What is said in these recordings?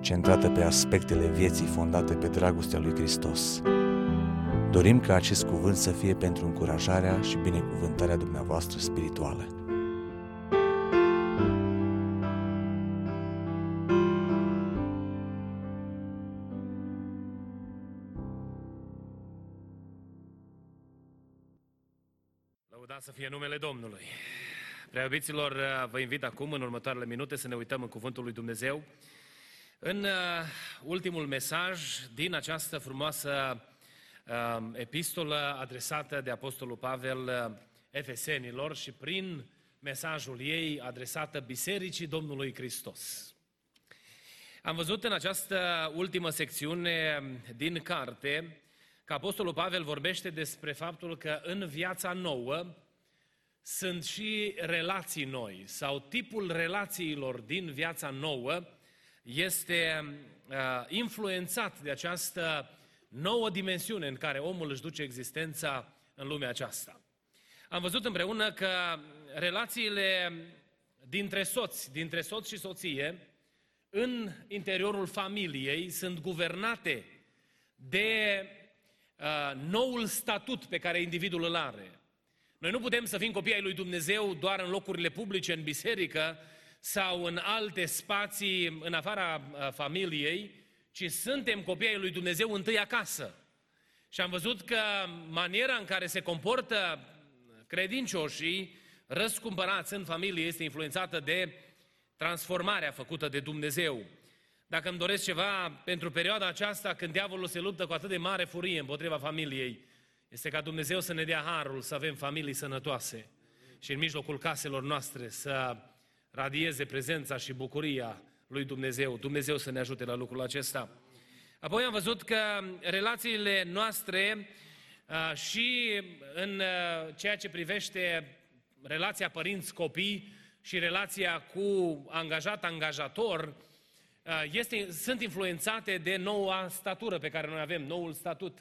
centrată pe aspectele vieții fondate pe dragostea lui Hristos. Dorim ca acest cuvânt să fie pentru încurajarea și binecuvântarea dumneavoastră spirituală. Lăudați să fie numele Domnului. Preabiților, vă invit acum, în următoarele minute, să ne uităm în Cuvântul lui Dumnezeu. În uh, ultimul mesaj din această frumoasă uh, epistolă adresată de Apostolul Pavel uh, Efesenilor și prin mesajul ei adresată Bisericii Domnului Hristos. Am văzut în această ultimă secțiune din carte că Apostolul Pavel vorbește despre faptul că în viața nouă sunt și relații noi sau tipul relațiilor din viața nouă este uh, influențat de această nouă dimensiune în care omul își duce existența în lumea aceasta. Am văzut împreună că relațiile dintre soți, dintre soț și soție, în interiorul familiei sunt guvernate de uh, noul statut pe care individul îl are. Noi nu putem să fim copii ai lui Dumnezeu doar în locurile publice, în biserică sau în alte spații în afara uh, familiei, ci suntem copii ai lui Dumnezeu întâi acasă. Și am văzut că maniera în care se comportă credincioșii răscumpărați în familie este influențată de transformarea făcută de Dumnezeu. Dacă îmi doresc ceva pentru perioada aceasta, când diavolul se luptă cu atât de mare furie împotriva familiei, este ca Dumnezeu să ne dea harul să avem familii sănătoase și în mijlocul caselor noastre să radieze prezența și bucuria lui Dumnezeu. Dumnezeu să ne ajute la lucrul acesta. Apoi am văzut că relațiile noastre și în ceea ce privește relația părinți-copii și relația cu angajat-angajator, este, sunt influențate de noua statură pe care noi avem, noul statut.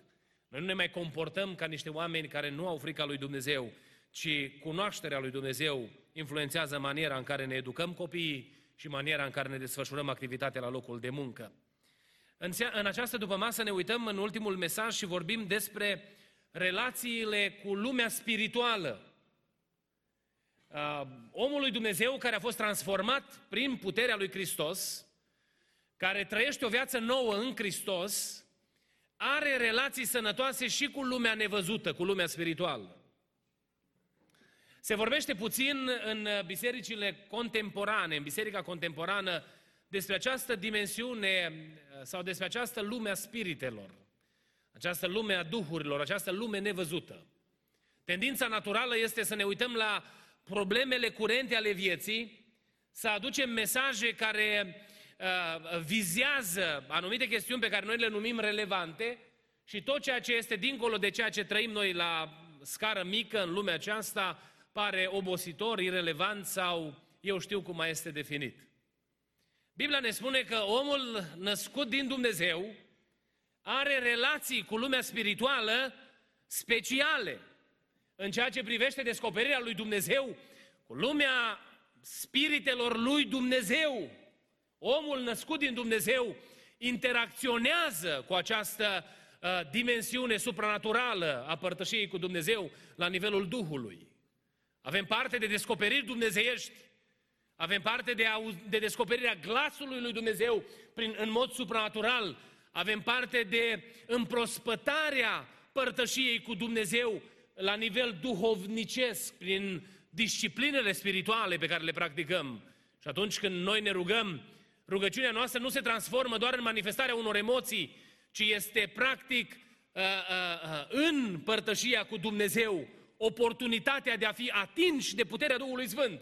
Noi nu ne mai comportăm ca niște oameni care nu au frica lui Dumnezeu, ci cunoașterea lui Dumnezeu influențează maniera în care ne educăm copiii și maniera în care ne desfășurăm activitatea la locul de muncă. În, în această după masă ne uităm în ultimul mesaj și vorbim despre relațiile cu lumea spirituală. Uh, omul lui Dumnezeu care a fost transformat prin puterea lui Hristos, care trăiește o viață nouă în Hristos, are relații sănătoase și cu lumea nevăzută, cu lumea spirituală. Se vorbește puțin în bisericile contemporane, în biserica contemporană, despre această dimensiune sau despre această lume a spiritelor, această lume a duhurilor, această lume nevăzută. Tendința naturală este să ne uităm la problemele curente ale vieții, să aducem mesaje care Uh, vizează anumite chestiuni pe care noi le numim relevante și tot ceea ce este dincolo de ceea ce trăim noi la scară mică în lumea aceasta pare obositor, irelevant sau eu știu cum mai este definit. Biblia ne spune că omul născut din Dumnezeu are relații cu lumea spirituală speciale în ceea ce privește descoperirea lui Dumnezeu, cu lumea spiritelor lui Dumnezeu, Omul născut din Dumnezeu interacționează cu această uh, dimensiune supranaturală a părtășiei cu Dumnezeu la nivelul Duhului. Avem parte de descoperiri dumnezeiești, avem parte de, au- de descoperirea glasului lui Dumnezeu prin, în mod supranatural, avem parte de împrospătarea părtășiei cu Dumnezeu la nivel duhovnicesc, prin disciplinele spirituale pe care le practicăm. Și atunci când noi ne rugăm, Rugăciunea noastră nu se transformă doar în manifestarea unor emoții, ci este practic uh, uh, uh, în părtășia cu Dumnezeu oportunitatea de a fi atinși de puterea Duhului Sfânt.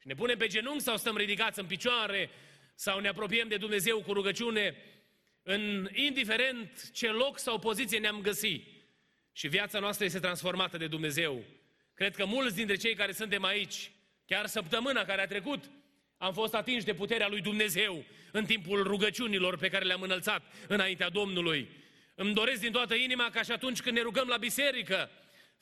Și ne punem pe genunchi sau stăm ridicați în picioare sau ne apropiem de Dumnezeu cu rugăciune în indiferent ce loc sau poziție ne-am găsit. Și viața noastră este transformată de Dumnezeu. Cred că mulți dintre cei care suntem aici, chiar săptămâna care a trecut, am fost atinși de puterea lui Dumnezeu în timpul rugăciunilor pe care le-am înălțat înaintea Domnului. Îmi doresc din toată inima ca și atunci când ne rugăm la biserică,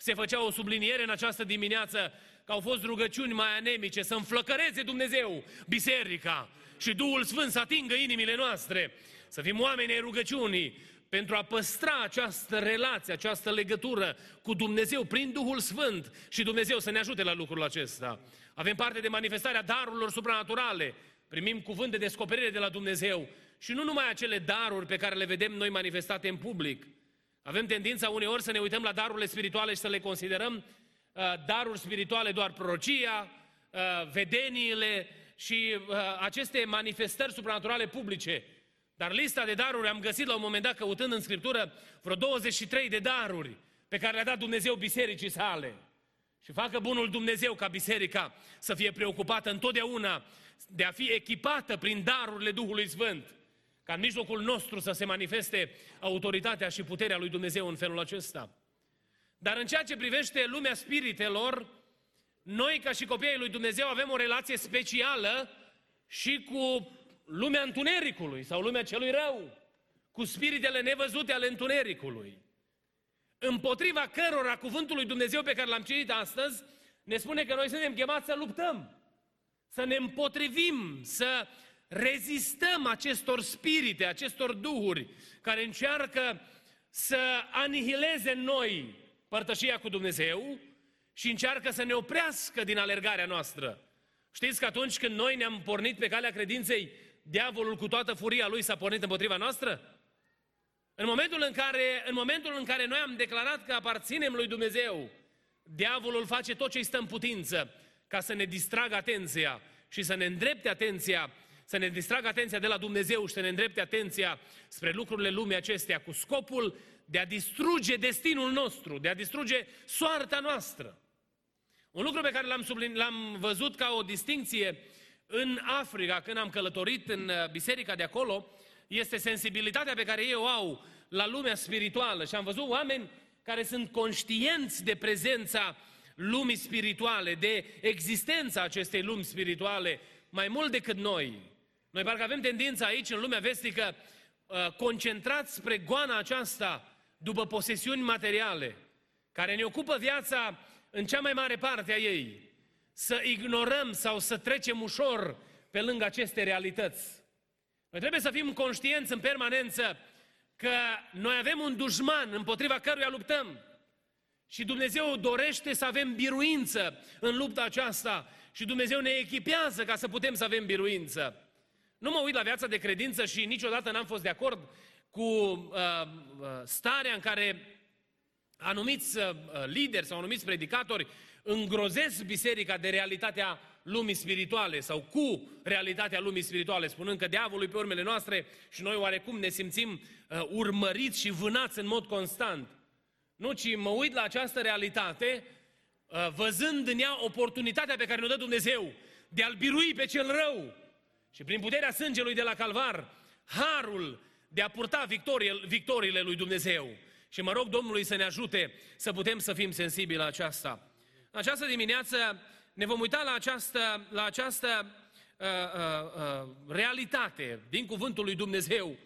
se făcea o subliniere în această dimineață că au fost rugăciuni mai anemice, să înflăcăreze Dumnezeu biserica și Duhul Sfânt să atingă inimile noastre, să fim oameni ai rugăciunii, pentru a păstra această relație, această legătură cu Dumnezeu prin Duhul Sfânt și Dumnezeu să ne ajute la lucrul acesta. Avem parte de manifestarea darurilor supranaturale, primim cuvânt de descoperire de la Dumnezeu și nu numai acele daruri pe care le vedem noi manifestate în public. Avem tendința uneori să ne uităm la darurile spirituale și să le considerăm uh, daruri spirituale doar prorocia, uh, vedeniile și uh, aceste manifestări supranaturale publice. Dar lista de daruri am găsit la un moment dat căutând în Scriptură vreo 23 de daruri pe care le-a dat Dumnezeu bisericii sale. Și facă bunul Dumnezeu ca biserica să fie preocupată întotdeauna de a fi echipată prin darurile Duhului Sfânt, ca în mijlocul nostru să se manifeste autoritatea și puterea lui Dumnezeu în felul acesta. Dar în ceea ce privește lumea spiritelor, noi ca și copiii lui Dumnezeu avem o relație specială și cu lumea întunericului sau lumea celui rău, cu spiritele nevăzute ale întunericului, împotriva cărora cuvântul lui Dumnezeu pe care l-am citit astăzi ne spune că noi suntem chemați să luptăm, să ne împotrivim, să rezistăm acestor spirite, acestor duhuri care încearcă să anihileze în noi părtășia cu Dumnezeu și încearcă să ne oprească din alergarea noastră. Știți că atunci când noi ne-am pornit pe calea credinței, diavolul cu toată furia lui s-a pornit împotriva noastră? În momentul în care, în momentul în care noi am declarat că aparținem lui Dumnezeu, diavolul face tot ce îi stă în putință ca să ne distragă atenția și să ne îndrepte atenția, să ne distragă atenția de la Dumnezeu și să ne îndrepte atenția spre lucrurile lumii acestea cu scopul de a distruge destinul nostru, de a distruge soarta noastră. Un lucru pe care l-am, sublin, l-am văzut ca o distinție în Africa, când am călătorit în uh, biserica de acolo, este sensibilitatea pe care ei o au la lumea spirituală. Și am văzut oameni care sunt conștienți de prezența lumii spirituale, de existența acestei lumi spirituale, mai mult decât noi. Noi parcă avem tendința aici, în lumea vestică, uh, concentrați spre goana aceasta după posesiuni materiale, care ne ocupă viața în cea mai mare parte a ei să ignorăm sau să trecem ușor pe lângă aceste realități. Noi trebuie să fim conștienți în permanență că noi avem un dușman împotriva căruia luptăm. Și Dumnezeu dorește să avem biruință în lupta aceasta și Dumnezeu ne echipează ca să putem să avem biruință. Nu mă uit la viața de credință și niciodată n-am fost de acord cu uh, uh starea în care anumiți uh, lideri sau anumiți predicatori îngrozesc biserica de realitatea lumii spirituale sau cu realitatea lumii spirituale, spunând că diavolul pe urmele noastre și noi oarecum ne simțim uh, urmăriți și vânați în mod constant. Nu, ci mă uit la această realitate, uh, văzând în ea oportunitatea pe care ne-o dă Dumnezeu de a-L birui pe cel rău și prin puterea sângelui de la Calvar, harul de a purta victorie, victoriile lui Dumnezeu. Și mă rog Domnului să ne ajute să putem să fim sensibili la aceasta. În această dimineață ne vom uita la această, la această uh, uh, uh, realitate din Cuvântul lui Dumnezeu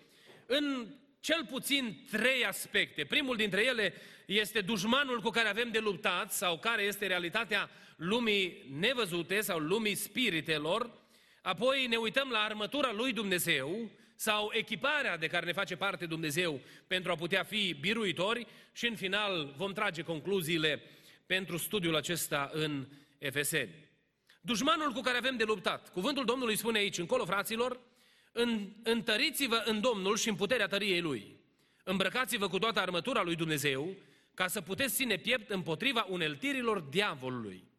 în cel puțin trei aspecte. Primul dintre ele este dușmanul cu care avem de luptat sau care este realitatea lumii nevăzute sau lumii spiritelor. Apoi ne uităm la armătura lui Dumnezeu sau echiparea de care ne face parte Dumnezeu pentru a putea fi biruitori și în final vom trage concluziile pentru studiul acesta în Efeseni. Dușmanul cu care avem de luptat. Cuvântul Domnului spune aici, încolo, fraților, întăriți-vă în Domnul și în puterea tăriei Lui. Îmbrăcați-vă cu toată armătura lui Dumnezeu, ca să puteți ține piept împotriva uneltirilor diavolului.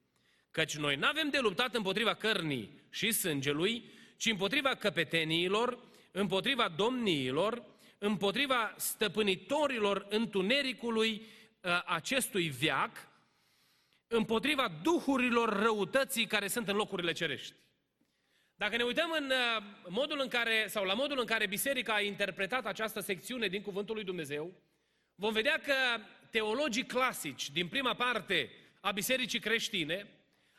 Căci noi nu avem de luptat împotriva cărnii și sângelui, ci împotriva căpeteniilor, împotriva domniilor, împotriva stăpânitorilor întunericului ă, acestui viac, împotriva duhurilor răutății care sunt în locurile cerești. Dacă ne uităm în uh, modul în care, sau la modul în care biserica a interpretat această secțiune din Cuvântul lui Dumnezeu, vom vedea că teologii clasici din prima parte a bisericii creștine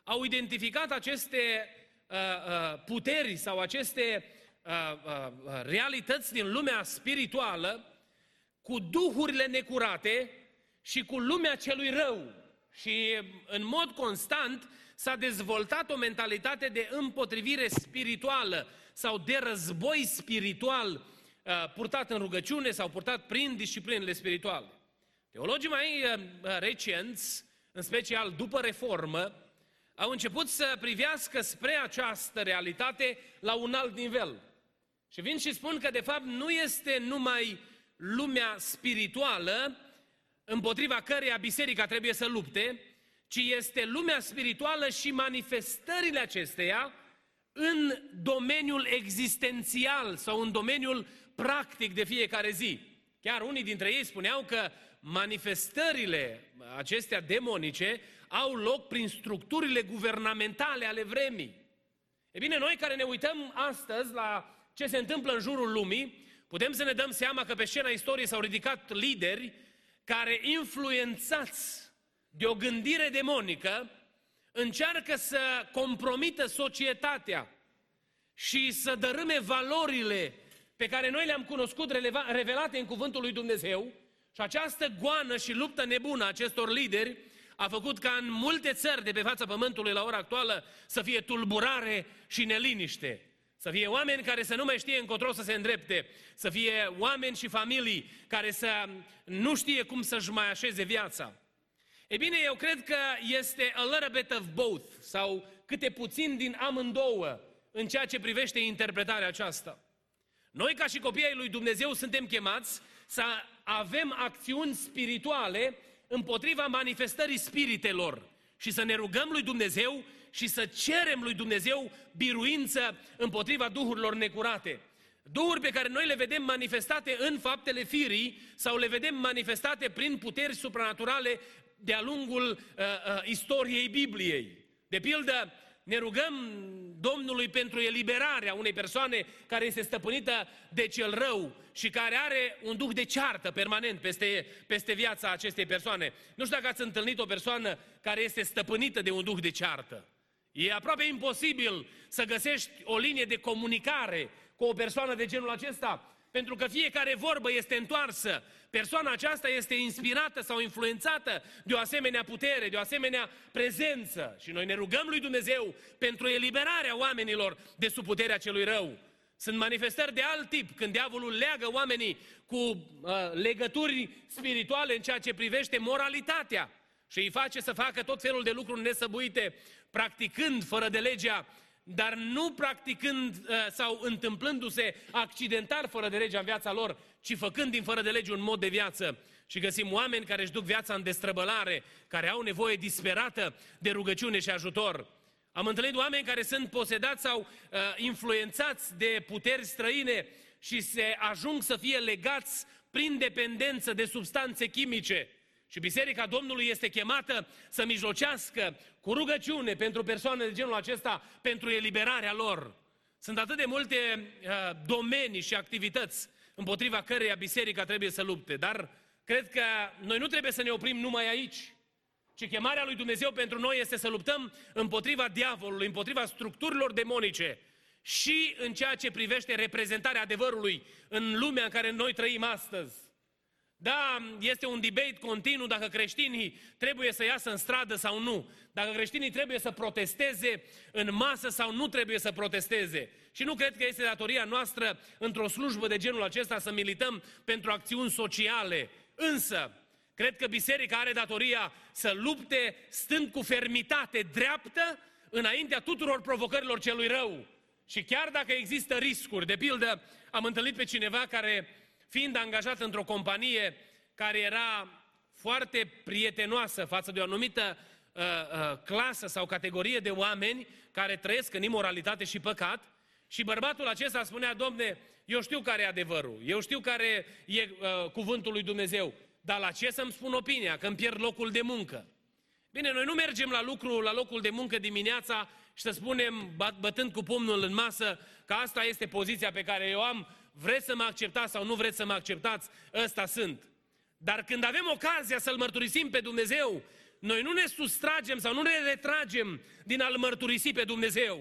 au identificat aceste uh, uh, puteri sau aceste uh, uh, realități din lumea spirituală cu duhurile necurate și cu lumea celui rău. Și în mod constant s-a dezvoltat o mentalitate de împotrivire spirituală sau de război spiritual uh, purtat în rugăciune sau purtat prin disciplinele spirituale. Teologii mai uh, recenți, în special după reformă, au început să privească spre această realitate la un alt nivel. Și vin și spun că de fapt nu este numai lumea spirituală împotriva căreia biserica trebuie să lupte, ci este lumea spirituală și manifestările acesteia în domeniul existențial sau în domeniul practic de fiecare zi. Chiar unii dintre ei spuneau că manifestările acestea demonice au loc prin structurile guvernamentale ale vremii. E bine, noi care ne uităm astăzi la ce se întâmplă în jurul lumii, putem să ne dăm seama că pe scena istoriei s-au ridicat lideri care, influențați de o gândire demonică, încearcă să compromită societatea și să dărâme valorile pe care noi le-am cunoscut revelate în Cuvântul lui Dumnezeu și această goană și luptă nebună a acestor lideri a făcut ca în multe țări de pe fața pământului la ora actuală să fie tulburare și neliniște. Să fie oameni care să nu mai știe încotro să se îndrepte, să fie oameni și familii care să nu știe cum să-și mai așeze viața. E bine, eu cred că este a little bit of both, sau câte puțin din amândouă, în ceea ce privește interpretarea aceasta. Noi, ca și copiii lui Dumnezeu, suntem chemați să avem acțiuni spirituale împotriva manifestării spiritelor și să ne rugăm lui Dumnezeu și să cerem lui Dumnezeu biruință împotriva duhurilor necurate. Duhuri pe care noi le vedem manifestate în faptele firii sau le vedem manifestate prin puteri supranaturale de-a lungul uh, uh, istoriei Bibliei. De pildă, ne rugăm Domnului pentru eliberarea unei persoane care este stăpânită de cel rău și care are un duh de ceartă permanent peste, peste viața acestei persoane. Nu știu dacă ați întâlnit o persoană care este stăpânită de un duh de ceartă. E aproape imposibil să găsești o linie de comunicare cu o persoană de genul acesta, pentru că fiecare vorbă este întoarsă. Persoana aceasta este inspirată sau influențată de o asemenea putere, de o asemenea prezență. Și noi ne rugăm lui Dumnezeu pentru eliberarea oamenilor de sub puterea celui rău. Sunt manifestări de alt tip, când diavolul leagă oamenii cu uh, legături spirituale în ceea ce privește moralitatea și îi face să facă tot felul de lucruri nesăbuite, practicând fără de legea dar nu practicând uh, sau întâmplându-se accidental fără de legea în viața lor, ci făcând din fără de lege un mod de viață. Și găsim oameni care își duc viața în destrăbălare, care au nevoie disperată de rugăciune și ajutor. Am întâlnit oameni care sunt posedați sau uh, influențați de puteri străine și se ajung să fie legați prin dependență de substanțe chimice. Și Biserica Domnului este chemată să mijlocească cu rugăciune pentru persoane de genul acesta, pentru eliberarea lor. Sunt atât de multe uh, domenii și activități împotriva căreia biserica trebuie să lupte, dar cred că noi nu trebuie să ne oprim numai aici, ci chemarea lui Dumnezeu pentru noi este să luptăm împotriva diavolului, împotriva structurilor demonice și în ceea ce privește reprezentarea adevărului în lumea în care noi trăim astăzi. Da, este un debate continuu dacă creștinii trebuie să iasă în stradă sau nu, dacă creștinii trebuie să protesteze în masă sau nu trebuie să protesteze. Și nu cred că este datoria noastră într-o slujbă de genul acesta să milităm pentru acțiuni sociale. Însă, cred că biserica are datoria să lupte stând cu fermitate dreaptă înaintea tuturor provocărilor celui rău. Și chiar dacă există riscuri, de pildă, am întâlnit pe cineva care fiind angajat într-o companie care era foarte prietenoasă față de o anumită uh, uh, clasă sau categorie de oameni care trăiesc în imoralitate și păcat, și bărbatul acesta spunea, domne, eu știu care e adevărul, eu știu care e uh, cuvântul lui Dumnezeu, dar la ce să-mi spun opinia, că îmi pierd locul de muncă? Bine, noi nu mergem la lucru, la locul de muncă dimineața și să spunem, bătând cu pumnul în masă, că asta este poziția pe care eu am, vreți să mă acceptați sau nu vreți să mă acceptați, ăsta sunt. Dar când avem ocazia să-L mărturisim pe Dumnezeu, noi nu ne sustragem sau nu ne retragem din a-L mărturisi pe Dumnezeu.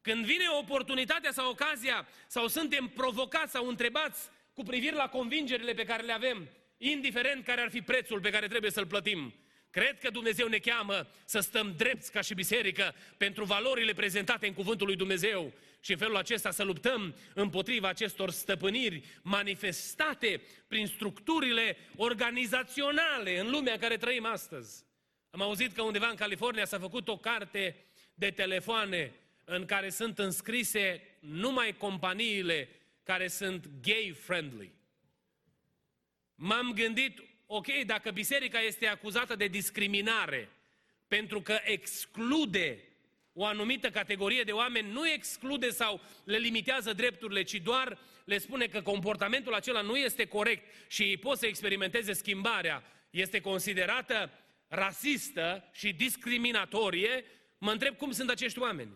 Când vine oportunitatea sau ocazia, sau suntem provocați sau întrebați cu privire la convingerile pe care le avem, indiferent care ar fi prețul pe care trebuie să-l plătim, Cred că Dumnezeu ne cheamă să stăm drepți ca și biserică pentru valorile prezentate în Cuvântul lui Dumnezeu și în felul acesta să luptăm împotriva acestor stăpâniri manifestate prin structurile organizaționale în lumea în care trăim astăzi. Am auzit că undeva în California s-a făcut o carte de telefoane în care sunt înscrise numai companiile care sunt gay-friendly. M-am gândit, ok, dacă biserica este acuzată de discriminare pentru că exclude o anumită categorie de oameni, nu exclude sau le limitează drepturile, ci doar le spune că comportamentul acela nu este corect și ei pot să experimenteze schimbarea, este considerată rasistă și discriminatorie, mă întreb cum sunt acești oameni.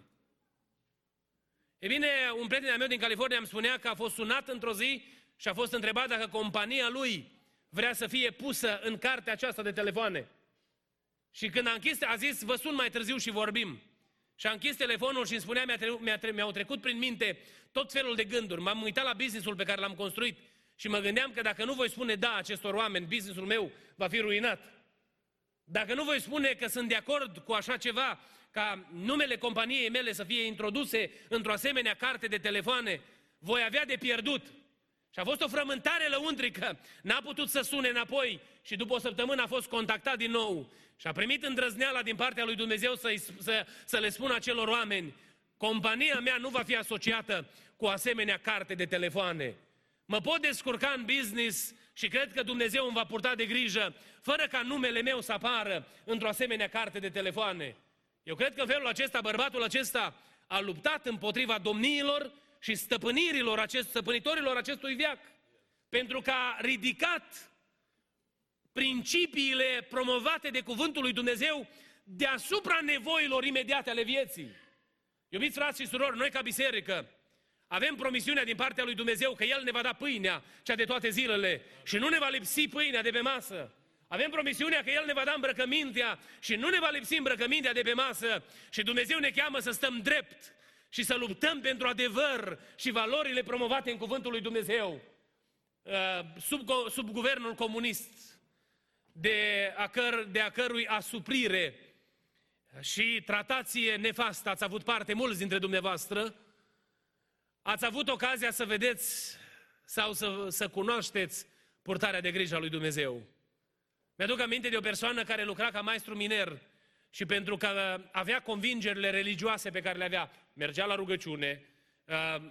E bine, un prieten al meu din California îmi spunea că a fost sunat într-o zi și a fost întrebat dacă compania lui vrea să fie pusă în cartea aceasta de telefoane. Și când a închis, a zis, vă sun mai târziu și vorbim. Și a închis telefonul și îmi spunea, mi-a tre- mi-a tre- mi-au trecut prin minte tot felul de gânduri. M-am uitat la businessul pe care l-am construit și mă gândeam că dacă nu voi spune da acestor oameni, businessul meu va fi ruinat. Dacă nu voi spune că sunt de acord cu așa ceva, ca numele companiei mele să fie introduse într-o asemenea carte de telefoane, voi avea de pierdut. Și a fost o frământare lăuntrică. N-a putut să sune înapoi și după o săptămână a fost contactat din nou. Și a primit îndrăzneala din partea lui Dumnezeu să, să, să le spună acelor oameni, compania mea nu va fi asociată cu asemenea carte de telefoane. Mă pot descurca în business și cred că Dumnezeu îmi va purta de grijă, fără ca numele meu să apară într-o asemenea carte de telefoane. Eu cred că în felul acesta, bărbatul acesta a luptat împotriva domniilor și stăpânirilor, acest, stăpânitorilor acestui viac, pentru că a ridicat principiile promovate de Cuvântul lui Dumnezeu deasupra nevoilor imediate ale vieții. Iubiți frați și surori, noi ca biserică avem promisiunea din partea lui Dumnezeu că El ne va da pâinea, cea de toate zilele, și nu ne va lipsi pâinea de pe masă. Avem promisiunea că El ne va da îmbrăcămintea și nu ne va lipsi îmbrăcămintea de pe masă. Și Dumnezeu ne cheamă să stăm drept și să luptăm pentru adevăr și valorile promovate în Cuvântul lui Dumnezeu. Uh, sub, sub guvernul comunist, de a, căr, de a cărui asuprire și tratație nefastă ați avut parte mulți dintre dumneavoastră, ați avut ocazia să vedeți sau să, să cunoașteți purtarea de grijă a lui Dumnezeu. Mi-aduc aminte de o persoană care lucra ca maestru miner și pentru că avea convingerile religioase pe care le avea, mergea la rugăciune, uh,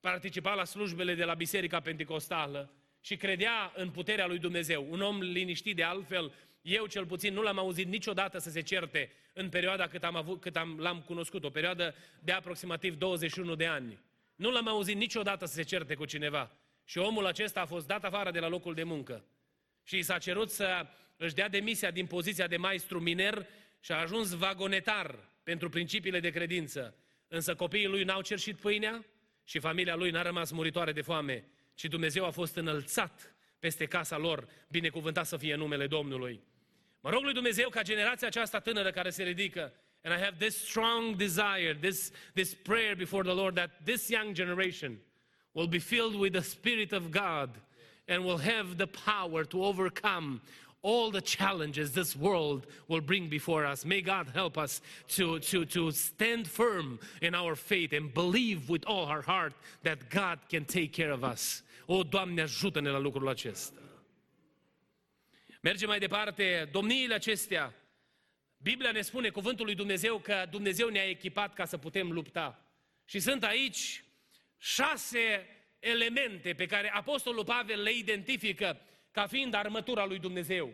participa la slujbele de la Biserica Pentecostală și credea în puterea lui Dumnezeu. Un om liniștit de altfel, eu cel puțin nu l-am auzit niciodată să se certe în perioada cât, am avut, cât am, l-am cunoscut, o perioadă de aproximativ 21 de ani. Nu l-am auzit niciodată să se certe cu cineva. Și omul acesta a fost dat afară de la locul de muncă. Și și s-a cerut să își dea demisia din poziția de maestru miner și a ajuns vagonetar pentru principiile de credință. Însă copiii lui n-au cerșit pâinea și familia lui n-a rămas muritoare de foame, ci Dumnezeu a fost înălțat peste casa lor, binecuvântat să fie numele Domnului. Mă rog lui Dumnezeu ca generația aceasta tânără care se ridică, and I have this strong desire, this, this prayer before the Lord, that this young generation will be filled with the Spirit of God and will have the power to overcome all the challenges this world will bring before us. May God help us to, to, to stand firm in our faith and believe with all our heart that God can take care of us. O, Doamne, ajută-ne la lucrul acesta. Mergem mai departe, domniile acestea, Biblia ne spune, cuvântul lui Dumnezeu, că Dumnezeu ne-a echipat ca să putem lupta. Și sunt aici șase elemente pe care Apostolul Pavel le identifică ca fiind armătura lui Dumnezeu.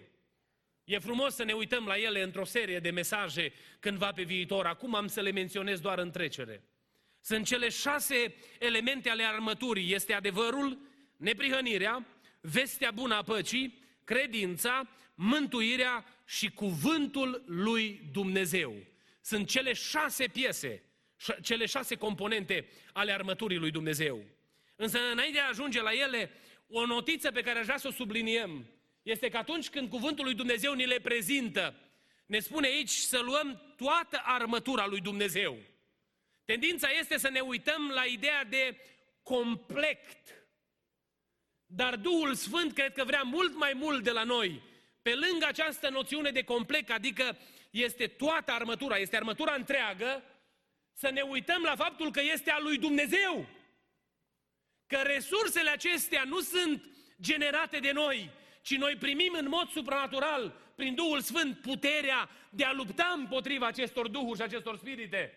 E frumos să ne uităm la ele într-o serie de mesaje cândva pe viitor. Acum am să le menționez doar în trecere. Sunt cele șase elemente ale armăturii. Este adevărul, neprihănirea, vestea bună a păcii, credința, mântuirea și cuvântul lui Dumnezeu. Sunt cele șase piese, cele șase componente ale armăturii lui Dumnezeu. Însă, înainte de a ajunge la ele, o notiță pe care aș vrea să o subliniem este că atunci când cuvântul lui Dumnezeu ni le prezintă, ne spune aici să luăm toată armătura lui Dumnezeu. Tendința este să ne uităm la ideea de complect. Dar Duhul Sfânt cred că vrea mult mai mult de la noi. Pe lângă această noțiune de complect, adică este toată armătura, este armătura întreagă, să ne uităm la faptul că este a lui Dumnezeu. Că resursele acestea nu sunt generate de noi, ci noi primim în mod supranatural, prin Duhul Sfânt, puterea de a lupta împotriva acestor duhuri și acestor spirite.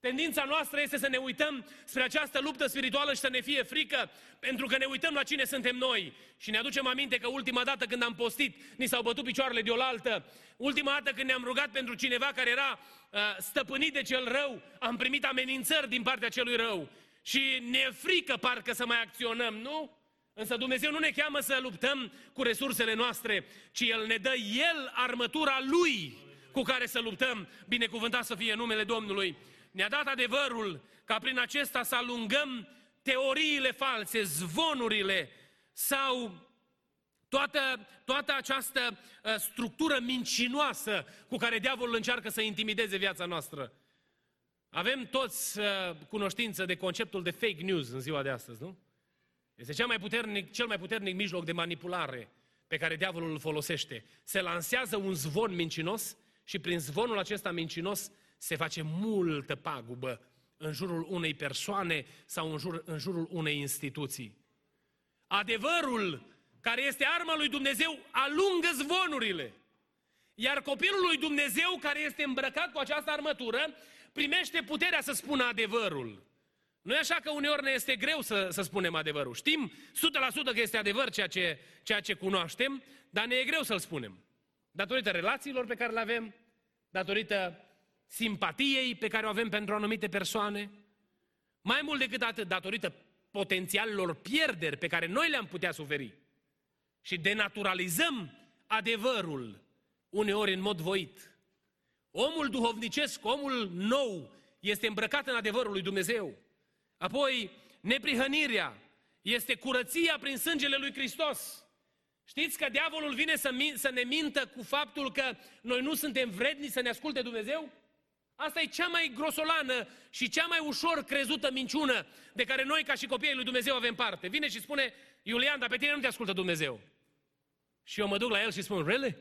Tendința noastră este să ne uităm spre această luptă spirituală și să ne fie frică, pentru că ne uităm la cine suntem noi. Și ne aducem aminte că ultima dată când am postit, ni s-au bătut picioarele de oaltă. Ultima dată când ne-am rugat pentru cineva care era uh, stăpânit de cel rău, am primit amenințări din partea celui rău. Și ne frică parcă să mai acționăm, nu? Însă Dumnezeu nu ne cheamă să luptăm cu resursele noastre, ci El ne dă El armătura Lui cu care să luptăm. Binecuvântat să fie numele Domnului. Ne-a dat adevărul ca prin acesta să alungăm teoriile false, zvonurile sau toată, toată această uh, structură mincinoasă cu care diavolul încearcă să intimideze viața noastră. Avem toți uh, cunoștință de conceptul de fake news în ziua de astăzi, nu? Este cel mai puternic, cel mai puternic mijloc de manipulare pe care diavolul îl folosește. Se lansează un zvon mincinos și prin zvonul acesta mincinos se face multă pagubă în jurul unei persoane sau în, jur, în jurul unei instituții. Adevărul, care este arma lui Dumnezeu, alungă zvonurile. Iar copilul lui Dumnezeu, care este îmbrăcat cu această armătură, primește puterea să spună adevărul. Nu e așa că uneori ne este greu să, să spunem adevărul. Știm 100% că este adevăr ceea ce, ceea ce cunoaștem, dar ne e greu să-l spunem. Datorită relațiilor pe care le avem, datorită simpatiei pe care o avem pentru anumite persoane, mai mult decât atât, datorită potențialelor pierderi pe care noi le-am putea suferi. Și denaturalizăm adevărul uneori în mod voit. Omul duhovnicesc, omul nou, este îmbrăcat în adevărul lui Dumnezeu. Apoi, neprihănirea este curăția prin sângele lui Hristos. Știți că diavolul vine să, min- să ne mintă cu faptul că noi nu suntem vredni să ne asculte Dumnezeu? Asta e cea mai grosolană și cea mai ușor crezută minciună de care noi, ca și copiii lui Dumnezeu, avem parte. Vine și spune, Iulian, dar pe tine nu te ascultă Dumnezeu. Și eu mă duc la el și spun, really?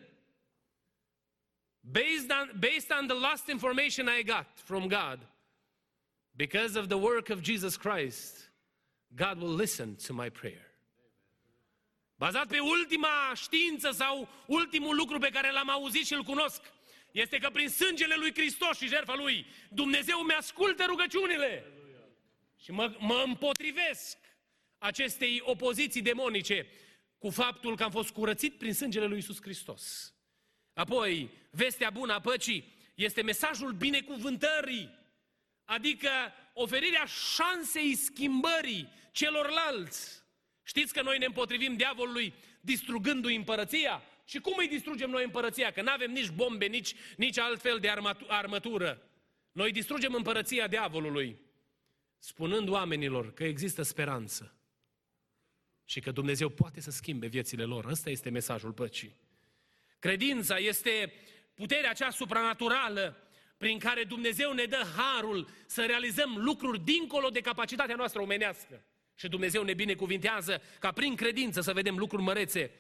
Based on, based on the last information I got from God, because of the work of Jesus Christ, God will listen to my prayer. Bazat pe ultima știință sau ultimul lucru pe care l-am auzit și îl cunosc, este că prin sângele lui Hristos și jertfa lui, Dumnezeu mi-ascultă rugăciunile. Și mă, mă împotrivesc acestei opoziții demonice cu faptul că am fost curățit prin sângele lui Isus Hristos. Apoi, vestea bună a păcii este mesajul binecuvântării, adică oferirea șansei schimbării celorlalți. Știți că noi ne împotrivim diavolului distrugându-i împărăția? Și cum îi distrugem noi împărăția? Că nu avem nici bombe, nici, nici altfel de armătură. Noi distrugem împărăția diavolului, spunând oamenilor că există speranță și că Dumnezeu poate să schimbe viețile lor. Ăsta este mesajul păcii. Credința este puterea aceea supranaturală prin care Dumnezeu ne dă harul să realizăm lucruri dincolo de capacitatea noastră omenească. Și Dumnezeu ne binecuvintează ca prin credință să vedem lucruri mărețe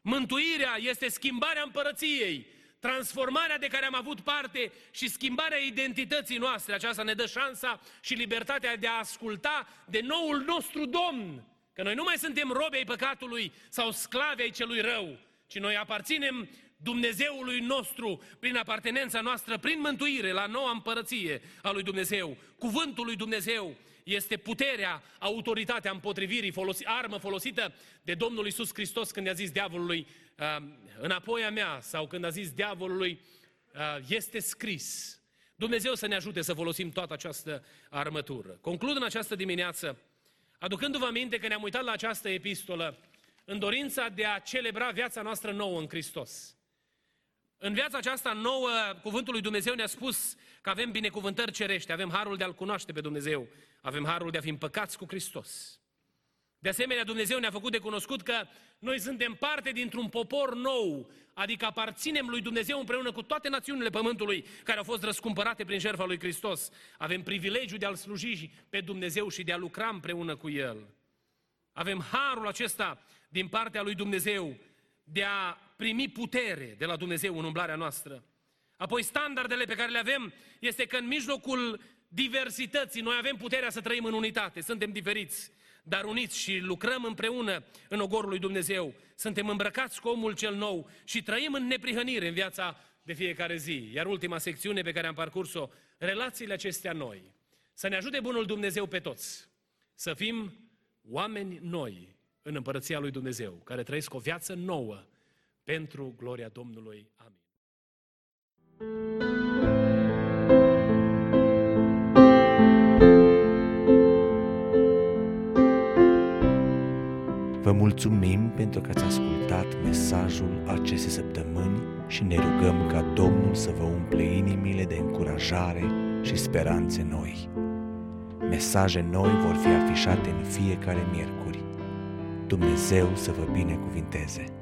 Mântuirea este schimbarea împărăției, transformarea de care am avut parte și schimbarea identității noastre. Aceasta ne dă șansa și libertatea de a asculta de noul nostru Domn. Că noi nu mai suntem robi ai păcatului sau sclavi ai celui rău, ci noi aparținem Dumnezeului nostru prin apartenența noastră, prin mântuire la noua împărăție a lui Dumnezeu. Cuvântul lui Dumnezeu este puterea, autoritatea împotrivirii, folosi, armă folosită de Domnul Isus Hristos când i-a zis diavolului, uh, înapoi a mea, sau când a zis diavolului, uh, este scris. Dumnezeu să ne ajute să folosim toată această armătură. Conclud în această dimineață, aducându-vă aminte că ne-am uitat la această epistolă în dorința de a celebra viața noastră nouă în Hristos. În viața aceasta nouă, cuvântul lui Dumnezeu ne-a spus că avem binecuvântări cerești, avem harul de a-L cunoaște pe Dumnezeu, avem harul de a fi împăcați cu Hristos. De asemenea, Dumnezeu ne-a făcut de cunoscut că noi suntem parte dintr-un popor nou, adică aparținem lui Dumnezeu împreună cu toate națiunile pământului care au fost răscumpărate prin jertfa lui Hristos. Avem privilegiul de a-L sluji pe Dumnezeu și de a lucra împreună cu El. Avem harul acesta din partea lui Dumnezeu de a primi putere de la Dumnezeu în umblarea noastră. Apoi standardele pe care le avem este că în mijlocul diversității noi avem puterea să trăim în unitate, suntem diferiți, dar uniți și lucrăm împreună în ogorul lui Dumnezeu. Suntem îmbrăcați cu omul cel nou și trăim în neprihănire în viața de fiecare zi. Iar ultima secțiune pe care am parcurs-o, relațiile acestea noi. Să ne ajute Bunul Dumnezeu pe toți. Să fim oameni noi în împărăția lui Dumnezeu, care trăiesc o viață nouă pentru gloria Domnului. Amin. Vă mulțumim pentru că ați ascultat mesajul acestei săptămâni și ne rugăm ca Domnul să vă umple inimile de încurajare și speranțe noi. Mesaje noi vor fi afișate în fiecare miercuri. Dumnezeu să vă binecuvinteze!